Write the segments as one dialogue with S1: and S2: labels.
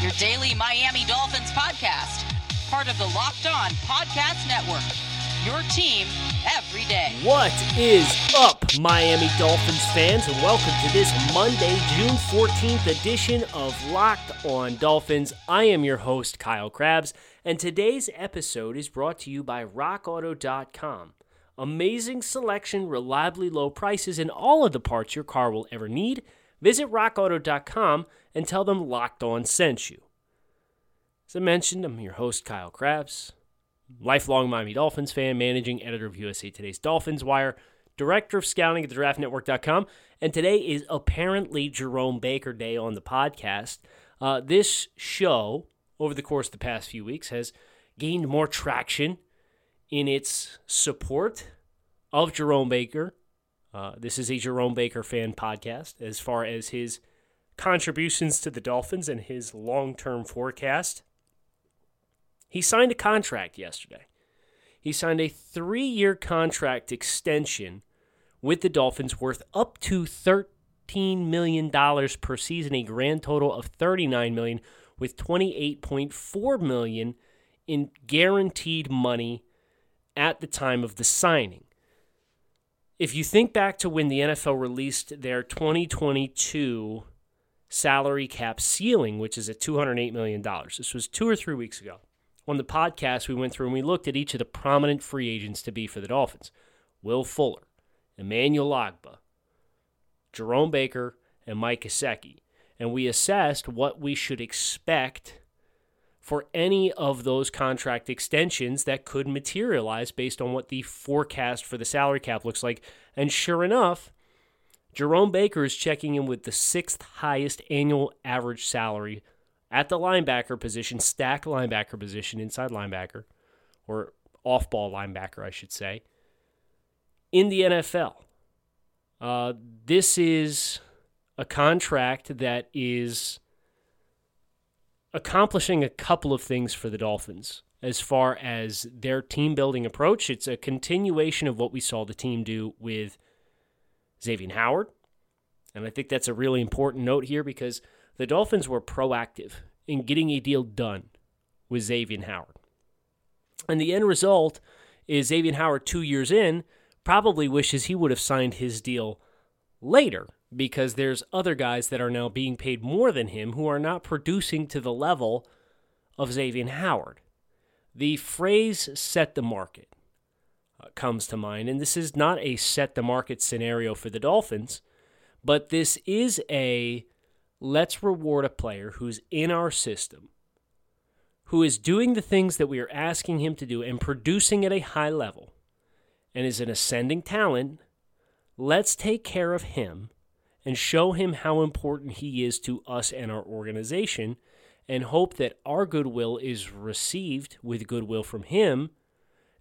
S1: your daily Miami Dolphins podcast, part of the Locked On Podcast Network. Your team every day.
S2: What is up, Miami Dolphins fans, and welcome to this Monday, June 14th edition of Locked On Dolphins. I am your host, Kyle Crabbs, and today's episode is brought to you by RockAuto.com. Amazing selection, reliably low prices, and all of the parts your car will ever need. Visit RockAuto.com and tell them Locked On sent you. As I mentioned, I'm your host, Kyle Crabbs lifelong Miami Dolphins fan, managing editor of USA Today's Dolphins Wire, director of scouting at thedraftnetwork.com. And today is apparently Jerome Baker Day on the podcast. Uh, this show, over the course of the past few weeks, has gained more traction in its support of Jerome Baker. Uh, this is a Jerome Baker fan podcast as far as his contributions to the Dolphins and his long term forecast. He signed a contract yesterday. He signed a three year contract extension with the Dolphins worth up to $13 million per season, a grand total of 39 million, with 28.4 million in guaranteed money at the time of the signing. If you think back to when the NFL released their 2022 salary cap ceiling, which is at $208 million, this was two or three weeks ago on the podcast, we went through and we looked at each of the prominent free agents to be for the Dolphins Will Fuller, Emmanuel Ogbah, Jerome Baker, and Mike Gesicki. And we assessed what we should expect for any of those contract extensions that could materialize based on what the forecast for the salary cap looks like. And sure enough, Jerome Baker is checking in with the sixth highest annual average salary at the linebacker position, stack linebacker position, inside linebacker, or off ball linebacker, I should say, in the NFL. Uh, this is a contract that is accomplishing a couple of things for the Dolphins as far as their team building approach. It's a continuation of what we saw the team do with Xavier Howard. And I think that's a really important note here because the Dolphins were proactive in getting a deal done with Xavier Howard. And the end result is Xavier Howard, two years in, probably wishes he would have signed his deal later because there's other guys that are now being paid more than him who are not producing to the level of Xavier Howard. The phrase set the market uh, comes to mind, and this is not a set the market scenario for the Dolphins, but this is a let's reward a player who's in our system, who is doing the things that we are asking him to do and producing at a high level and is an ascending talent. Let's take care of him and show him how important he is to us and our organization and hope that our goodwill is received with goodwill from him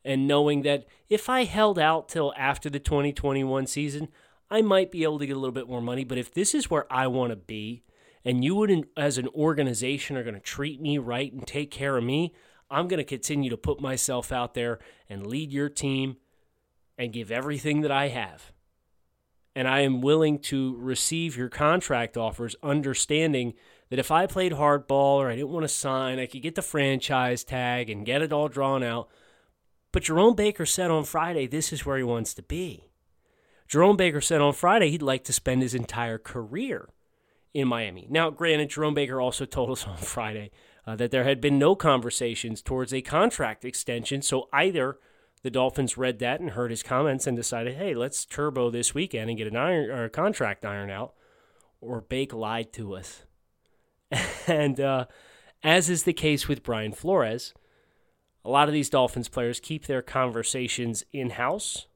S2: and knowing that if I held out till after the 2021 season, I might be able to get a little bit more money. But if this is where I want to be, and you wouldn't, as an organization, are going to treat me right and take care of me, I'm going to continue to put myself out there and lead your team and give everything that I have. And I am willing to receive your contract offers, understanding that if I played hardball or I didn't want to sign, I could get the franchise tag and get it all drawn out. But Jerome Baker said on Friday this is where he wants to be. Jerome Baker said on Friday he'd like to spend his entire career in Miami. Now, granted, Jerome Baker also told us on Friday uh, that there had been no conversations towards a contract extension. So either the Dolphins read that and heard his comments and decided, hey, let's turbo this weekend and get an iron or a contract iron out, or Bake lied to us. and uh, as is the case with Brian Flores, a lot of these Dolphins players keep their conversations in house,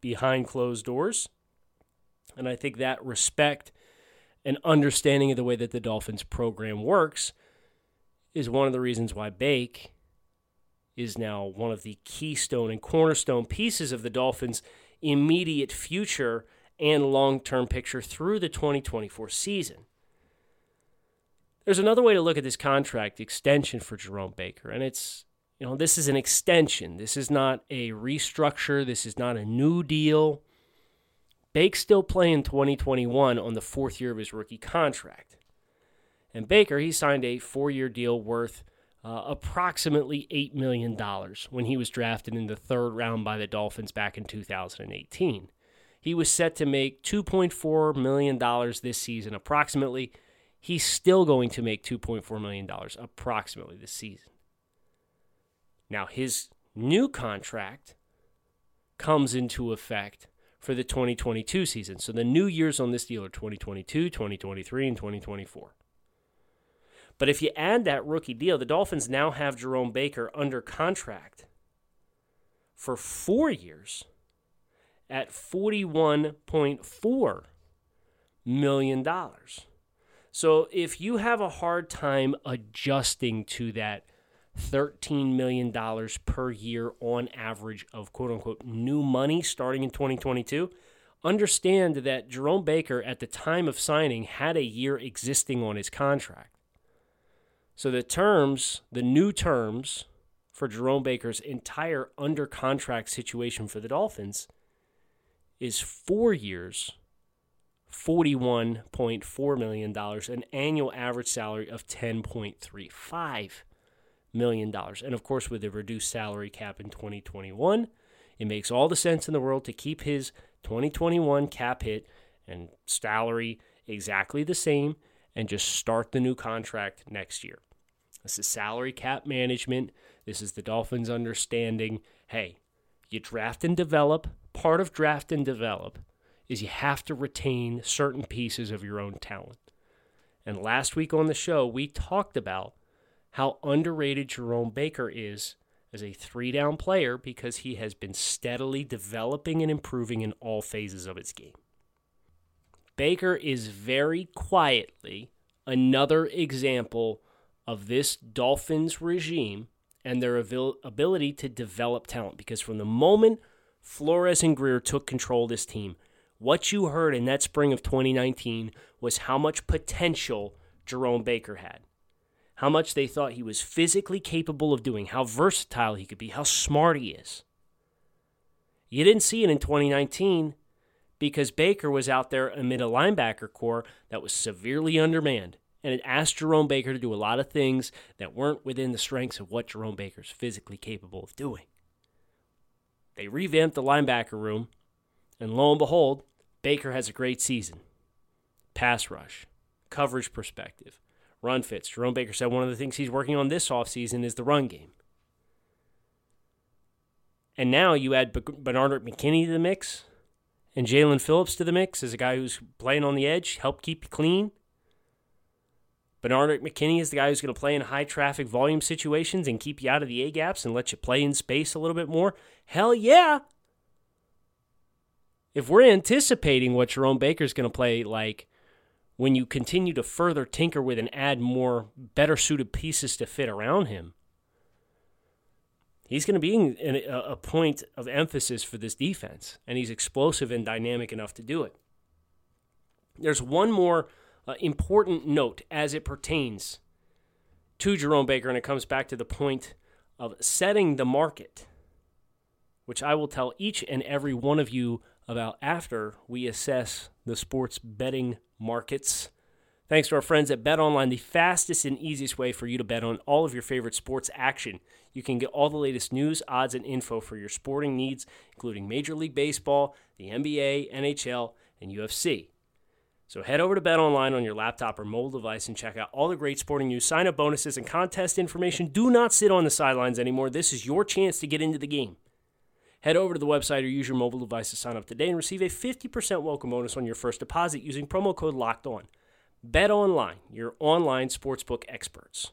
S2: behind closed doors. And I think that respect and understanding of the way that the Dolphins program works is one of the reasons why Bake is now one of the keystone and cornerstone pieces of the Dolphins' immediate future and long term picture through the 2024 season. There's another way to look at this contract extension for Jerome Baker, and it's you know, this is an extension. This is not a restructure. This is not a new deal. Bake's still playing 2021 on the fourth year of his rookie contract. And Baker, he signed a four year deal worth uh, approximately $8 million when he was drafted in the third round by the Dolphins back in 2018. He was set to make $2.4 million this season, approximately. He's still going to make $2.4 million approximately this season. Now, his new contract comes into effect for the 2022 season. So the new years on this deal are 2022, 2023, and 2024. But if you add that rookie deal, the Dolphins now have Jerome Baker under contract for four years at $41.4 million. So if you have a hard time adjusting to that $13 million per year on average of quote unquote new money starting in 2022. Understand that Jerome Baker, at the time of signing, had a year existing on his contract. So the terms, the new terms for Jerome Baker's entire under contract situation for the Dolphins is four years, $41.4 million, an annual average salary of 10.35 million dollars. And of course, with the reduced salary cap in 2021, it makes all the sense in the world to keep his 2021 cap hit and salary exactly the same and just start the new contract next year. This is salary cap management. This is the Dolphins understanding hey, you draft and develop. Part of draft and develop is you have to retain certain pieces of your own talent. And last week on the show, we talked about how underrated Jerome Baker is as a three down player because he has been steadily developing and improving in all phases of his game. Baker is very quietly another example of this Dolphins regime and their ability to develop talent because from the moment Flores and Grier took control of this team, what you heard in that spring of 2019 was how much potential Jerome Baker had how much they thought he was physically capable of doing, how versatile he could be, how smart he is. You didn't see it in 2019 because Baker was out there amid a linebacker corps that was severely undermanned. And it asked Jerome Baker to do a lot of things that weren't within the strengths of what Jerome Baker's physically capable of doing. They revamped the linebacker room, and lo and behold, Baker has a great season. Pass rush, coverage perspective, run fits. Jerome Baker said one of the things he's working on this offseason is the run game. And now you add Bernard McKinney to the mix and Jaelan Phillips to the mix as a guy who's playing on the edge, help keep you clean. Benardrick McKinney is the guy who's going to play in high traffic volume situations and keep you out of the A gaps and let you play in space a little bit more. Hell yeah. If we're anticipating what Jerome Baker's going to play like when you continue to further tinker with and add more better suited pieces to fit around him, he's going to be in a point of emphasis for this defense, and he's explosive and dynamic enough to do it. There's one more uh, important note as it pertains to Jerome Baker, and it comes back to the point of setting the market, which I will tell each and every one of you about after we assess the sports betting markets. Thanks to our friends at Bet Online, the fastest and easiest way for you to bet on all of your favorite sports action. You can get all the latest news, odds, and info for your sporting needs, including Major League Baseball, the NBA, NHL, and UFC. So head over to Bet Online on your laptop or mobile device and check out all the great sporting news, sign up bonuses, and contest information. Do not sit on the sidelines anymore. This is your chance to get into the game. Head over to the website or use your mobile device to sign up today and receive a 50% welcome bonus on your first deposit using promo code LOCKED ON. Bet online, your online sportsbook experts.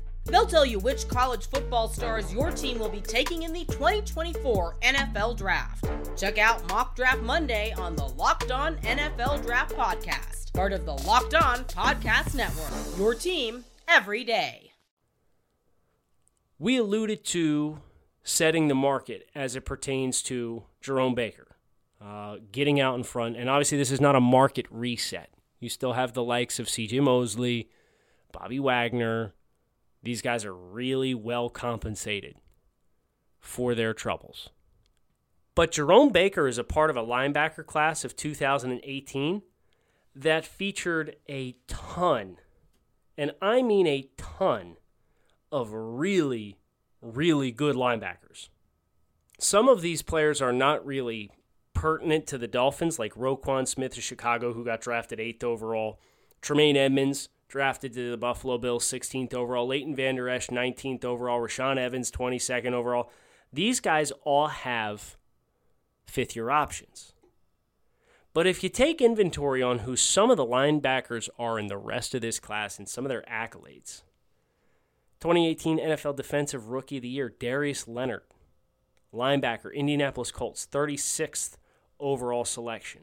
S3: They'll tell you which college football stars your team will be taking in the 2024 NFL Draft. Check out Mock Draft Monday on the Locked On NFL Draft Podcast, part of the Locked On Podcast Network. Your team every day.
S2: We alluded to setting the market as it pertains to Jerome Baker, uh, getting out in front. And obviously, this is not a market reset. You still have the likes of CJ Mosley, Bobby Wagner, these guys are really well compensated for their troubles. But Jerome Baker is a part of a linebacker class of 2018 that featured a ton, and I mean a ton, of really, really good linebackers. Some of these players are not really pertinent to the Dolphins, like Roquan Smith of Chicago, who got drafted eighth overall, Tremaine Edmunds, drafted to the Buffalo Bills 16th overall. Leighton Vander Esch 19th overall. Rashaan Evans 22nd overall. These guys all have fifth year options. But if you take inventory on who some of the linebackers are in the rest of this class and some of their accolades 2018 NFL Defensive Rookie of the Year, Darius Leonard, linebacker, Indianapolis Colts, 36th overall selection.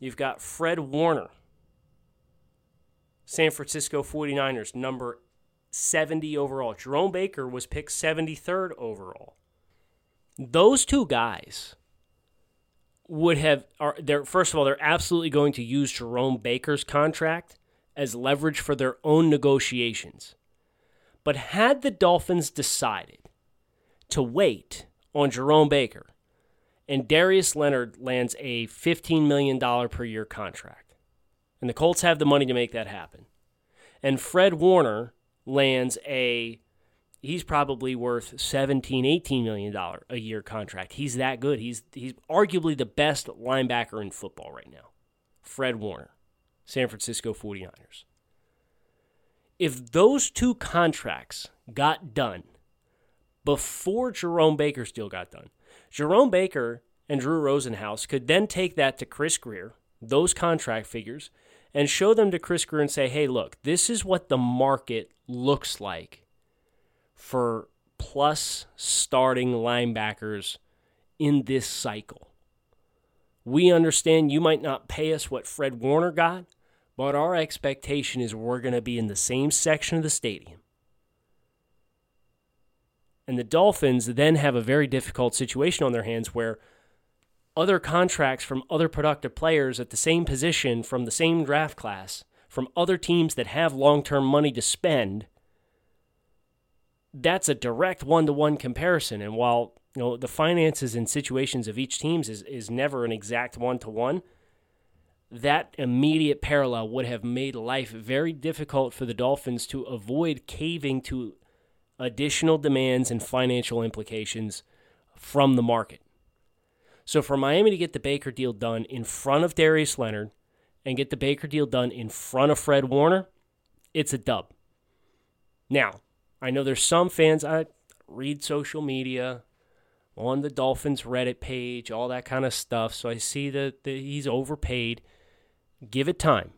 S2: You've got Fred Warner, San Francisco 49ers, number 70 overall. Jerome Baker was picked 73rd overall. Those two guys would have are they're first of all they're absolutely going to use Jerome Baker's contract as leverage for their own negotiations. But had the Dolphins decided to wait on Jerome Baker and Darius Leonard lands a $15 million per year contract and the Colts have the money to make that happen. And Fred Warner lands a he's probably worth 17 18 million dollar a year contract. He's that good. He's he's arguably the best linebacker in football right now. Fred Warner, San Francisco 49ers. If those two contracts got done before Jerome Baker's deal got done, Jerome Baker and Drew Rosenhaus could then take that to Chris Grier, those contract figures, and show them to Chris Grier and say, hey, look, this is what the market looks like for plus starting linebackers in this cycle. We understand you might not pay us what Fred Warner got, but our expectation is we're going to be in the same section of the stadium. And the Dolphins then have a very difficult situation on their hands where other contracts from other productive players at the same position from the same draft class, from other teams that have long term money to spend, that's a direct one to one comparison. And while you know the finances and situations of each teams is, is never an exact one to one, that immediate parallel would have made life very difficult for the Dolphins to avoid caving to additional demands and financial implications from the market. So for Miami to get the Baker deal done in front of Darius Leonard and get the Baker deal done in front of Fred Warner, it's a dub. Now, I know there's some fans I read social media on the Dolphins Reddit page, all that kind of stuff. So I see that, he's overpaid. Give it time.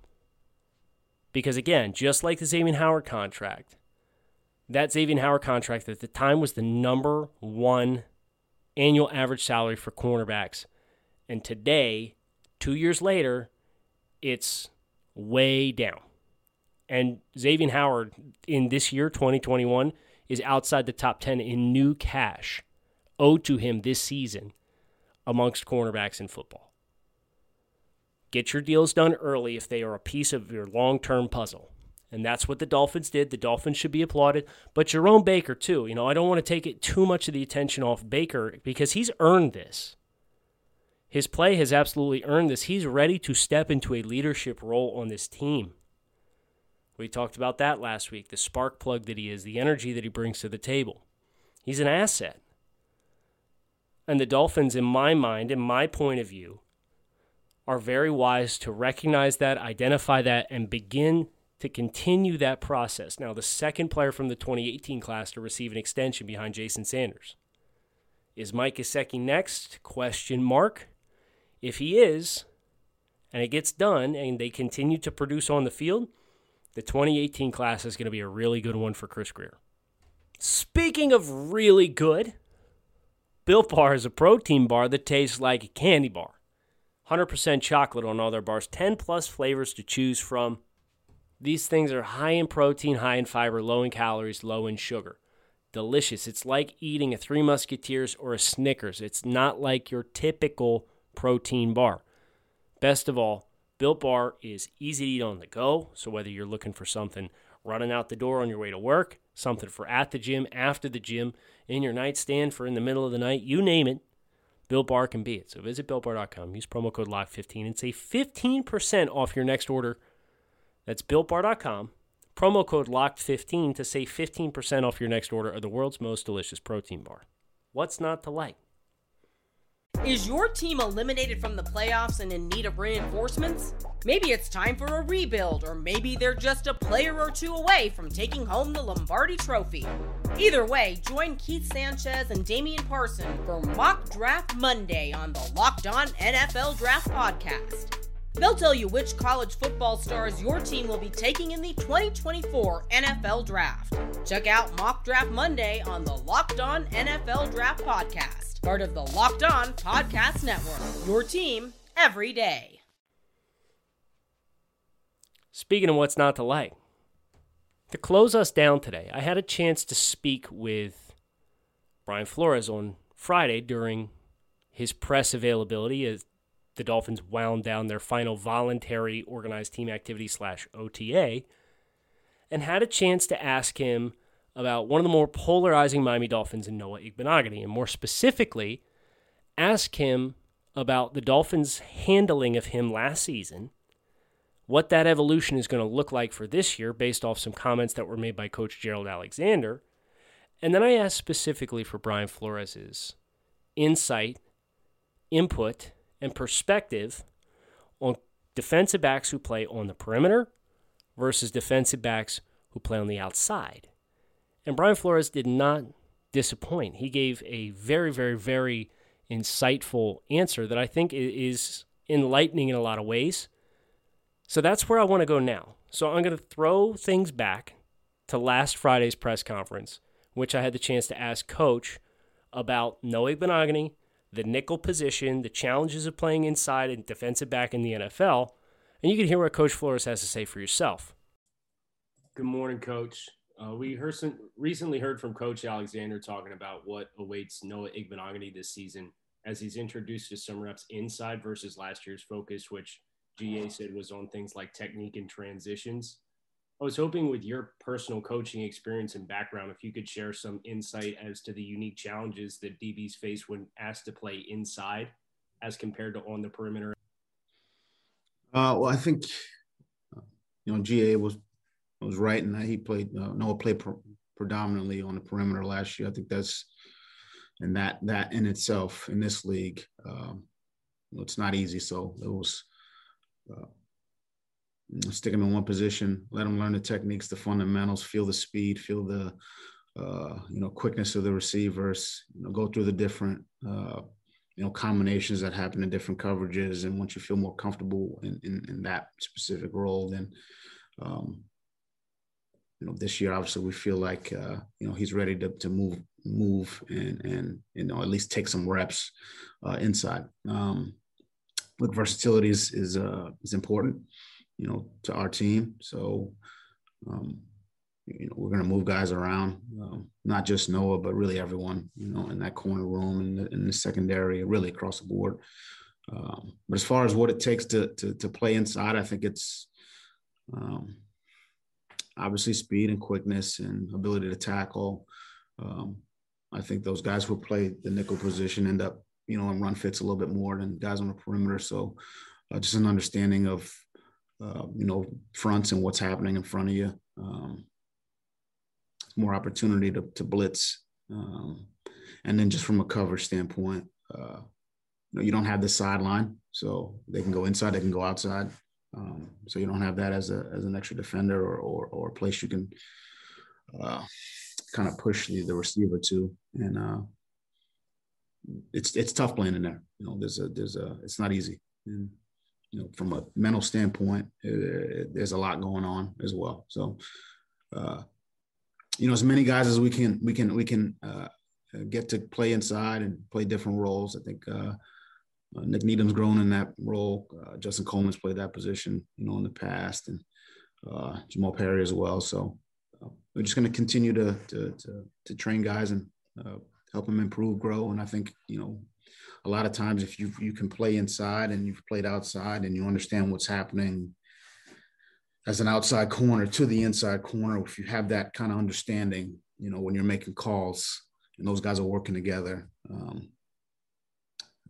S2: Because again, just like the Xavier Howard contract, that Xavier Howard contract at the time was the number one annual average salary for cornerbacks. And today, two years later, it's way down. And Xavier Howard in this year, 2021, is outside the top 10 in new cash owed to him this season amongst cornerbacks in football. Get your deals done early if they are a piece of your long term puzzle. And that's what the Dolphins did. The Dolphins should be applauded. But Jerome Baker, too. You know, I don't want to take it too much of the attention off Baker because he's earned this. His play has absolutely earned this. He's ready to step into a leadership role on this team. We talked about that last week the spark plug that he is, the energy that he brings to the table. He's an asset. And the Dolphins, in my mind, in my point of view, are very wise to recognize that, identify that, and begin to continue that process. Now, the second player from the 2018 class to receive an extension behind Jason Sanders. Is Mike Gesicki next? Question mark. If he is, and it gets done and they continue to produce on the field, the 2018 class is going to be a really good one for Chris Grier. Speaking of really good, Built Bar is a protein bar that tastes like a candy bar. 100% chocolate on all their bars, 10 plus flavors to choose from. These things are high in protein, high in fiber, low in calories, low in sugar. Delicious. It's like eating a Three Musketeers or a Snickers. It's not like your typical protein bar. Best of all, Built Bar is easy to eat on the go. So whether you're looking for something running out the door on your way to work, something for at the gym, after the gym, in your nightstand for in the middle of the night, you name it, Built Bar can be it. So visit BuiltBar.com, use promo code LOCK15 and save 15% off your next order. That's BuiltBar.com, promo code LOCKED15 to save 15% off your next order of the world's most delicious protein bar. What's not to like?
S3: Is your team eliminated from the playoffs and in need of reinforcements? Maybe it's time for a rebuild, or maybe they're just a player or two away from taking home the Lombardi Trophy. Either way, join Keith Sanchez and Damian Parson for Mock Draft Monday on the Locked On NFL Draft Podcast. They'll tell you which college football stars your team will be taking in the 2024 NFL Draft. Check out Mock Draft Monday on the Locked On NFL Draft Podcast part of the Locked On Podcast Network. Your team every day.
S2: Speaking of what's not to like, to close us down today, I had a chance to speak with Brian Flores on Friday during his press availability the Dolphins wound down their final voluntary organized team activity slash OTA, and had a chance to ask him about one of the more polarizing Miami Dolphins in Noah Igbinoghene, and more specifically, ask him about the Dolphins' handling of him last season, what that evolution is going to look like for this year based off some comments that were made by Coach Gerald Alexander. And then I asked specifically for Brian Flores's insight, input, and perspective on defensive backs who play on the perimeter versus defensive backs who play on the outside. And Brian Flores did not disappoint. He gave a very, very, very insightful answer that I think is enlightening in a lot of ways. So that's where I want to go now. So I'm going to throw things back to last Friday's press conference, which I had the chance to ask Coach about Noah Igbinoghene, the nickel position, the challenges of playing inside and defensive back in the NFL. And you can hear what Coach Flores has to say for yourself. Good morning, Coach. Uh, we heard some, recently heard from Coach Alexander talking about what awaits Noah Igbinoghene this season as he's introduced to some reps inside versus last year's focus, which GA said was on things like technique and transitions. I was hoping with your personal coaching experience and background, if you could share some insight as to the unique challenges that DBs face when asked to play inside as compared to on the perimeter.
S4: Uh, well, I think you know GA was was right in that he played uh, Noah played pre- predominantly on the perimeter last year. I think that's and that that in itself in this league, um, it's not easy. So it was uh, stick them in one position, let them learn the techniques, the fundamentals, feel the speed, feel the uh, you know quickness of the receivers. You know, go through the different uh, you know combinations that happen in different coverages, and once you feel more comfortable in in, in that specific role, then um, you know, this year obviously we feel like uh, you know he's ready to to move move and and you know at least take some reps uh, inside. Um, look, versatility is is uh, is important, you know, to our team. So. Um, you know, we're going to move guys around, um, not just Noah, but really everyone, you know, in that corner room and in, in, the secondary, really across the board. Um, but as far as what it takes to, to, to play inside, I think it's, um, obviously speed and quickness and ability to tackle. Um, I think those guys who play the nickel position end up, you know, and run fits a little bit more than guys on the perimeter. So uh, just an understanding of, uh, you know, fronts and what's happening in front of you. Um, more opportunity to, to blitz. Um, and then just from a cover standpoint, uh, know, you don't have the sideline, so they can go inside, they can go outside. Um, so you don't have that as a as an extra defender or or, or a place you can uh, kind of push the, the receiver to, and uh, it's it's tough playing in there. You know, there's a there's a it's not easy, and you know from a mental standpoint, it, there's a lot going on as well. So, uh, you know, as many guys as we can we can we can uh, get to play inside and play different roles. I think uh, uh, Nik Needham's grown in that role. Uh, Justin Coleman's played that position, you know, in the past, and uh, Jamal Perry as well. So uh, we're just going to continue to to to train guys and uh, help them improve, grow. And I think you know, a lot of times if you you can play inside and you've played outside and you understand what's happening as an outside corner to the inside corner, if you have that kind of understanding, you know, when you're making calls and those guys are working together. Um,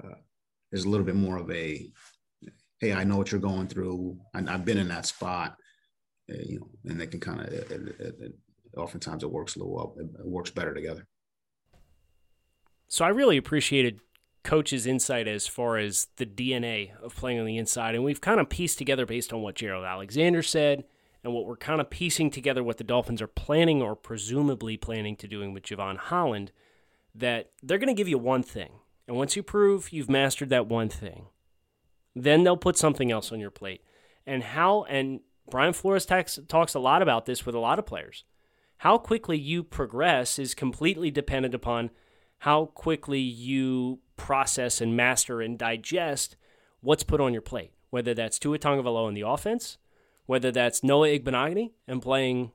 S4: uh, there's a little bit more of a, hey, I know what you're going through. I, have been in that spot, uh, you know, and they can kind of. Oftentimes, it works a little well. It, works better together.
S2: So I really appreciated coach's insight as far as the DNA of playing on the inside, and we've kind of pieced together based on what Gerald Alexander said and what we're kind of piecing together what the Dolphins are planning or presumably planning to doing with Jevon Holland, that they're going to give you one thing. And once you prove you've mastered that one thing, then they'll put something else on your plate. And how, and Brian Flores talks, talks a lot about this with a lot of players. How quickly you progress is completely dependent upon how quickly you process and master and digest what's put on your plate, whether that's Tua Tagovailoa in the offense – whether that's Noah Igbinoghene and playing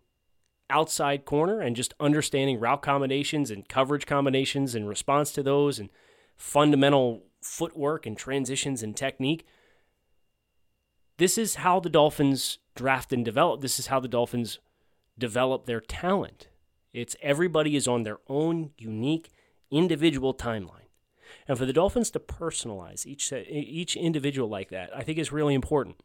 S2: outside corner and just understanding route combinations and coverage combinations in response to those and fundamental footwork and transitions and technique. This is how the Dolphins draft and develop. This is how the Dolphins develop their talent. It's everybody is on their own unique individual timeline. And for the Dolphins to personalize each each individual like that, I think is really important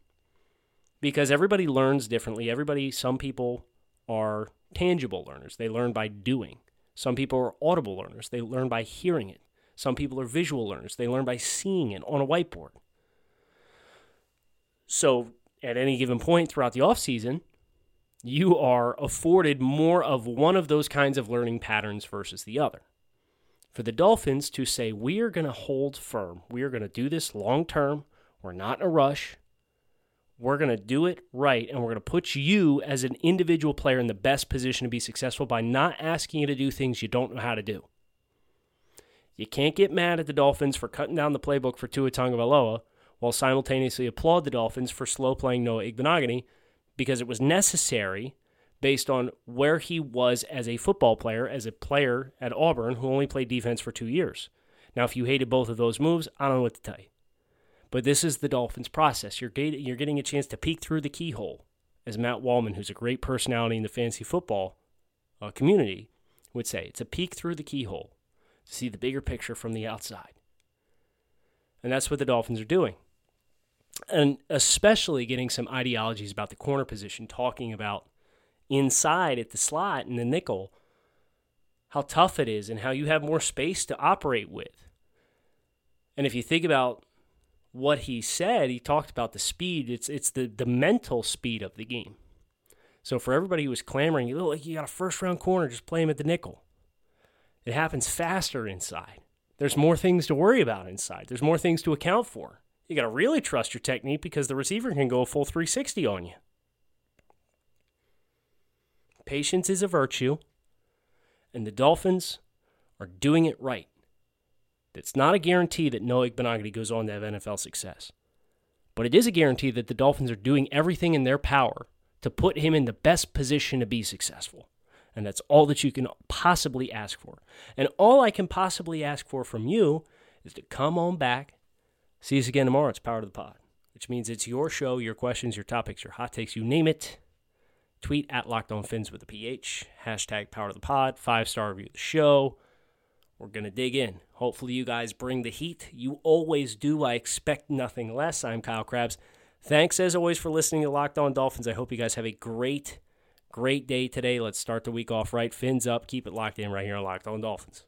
S2: because everybody learns differently. Everybody, some people are tangible learners, they learn by doing. Some people are audible learners, they learn by hearing it. Some people are visual learners, they learn by seeing it on a whiteboard. So, at any given point throughout the off season, you are afforded more of one of those kinds of learning patterns versus the other. For the Dolphins to say, we are going to hold firm, we are going to do this long term, we're not in a rush, we're going to do it right, and we're going to put you as an individual player in the best position to be successful by not asking you to do things you don't know how to do. You can't get mad at the Dolphins for cutting down the playbook for Tua Tagovailoa while simultaneously applaud the Dolphins for slow playing Noah Igbinoghene because it was necessary based on where he was as a football player, as a player at Auburn who only played defense for two years. Now, if you hated both of those moves, I don't know what to tell you. But this is the Dolphins' process. You're, you're getting a chance to peek through the keyhole, as Matt Waldman, who's a great personality in the fantasy football uh, community, would say. It's a peek through the keyhole to see the bigger picture from the outside. And that's what the Dolphins are doing. And especially getting some ideologies about the corner position, talking about inside at the slot and the nickel, how tough it is and how you have more space to operate with. And if you think about what he said, he talked about the speed. It's it's the the mental speed of the game. So for everybody who was clamoring, you look like you got a first round corner, just play him at the nickel. It happens faster inside. There's more things to worry about inside. There's more things to account for. You got to really trust your technique because the receiver can go a full 360 on you. Patience is a virtue, and the Dolphins are doing it right. It's not a guarantee that Noah Igbinoghene goes on to have NFL success. But it is a guarantee that the Dolphins are doing everything in their power to put him in the best position to be successful. And that's all that you can possibly ask for. And all I can possibly ask for from you is to come on back. See us again tomorrow. It's Power to the Pod, which means it's your show, your questions, your topics, your hot takes, you name it. Tweet at Locked On Fins with a PH. Hashtag Power to the Pod. Five star review of the show. We're going to dig in. Hopefully, you guys bring the heat. You always do. I expect nothing less. I'm Kyle Crabbs. Thanks, as always, for listening to Locked On Dolphins. I hope you guys have a great, great day today. Let's start the week off right. Fins up. Keep it locked in right here on Locked On Dolphins.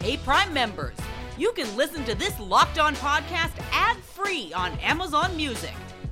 S3: Hey Prime members, you can listen to this Locked On podcast ad free on Amazon Music.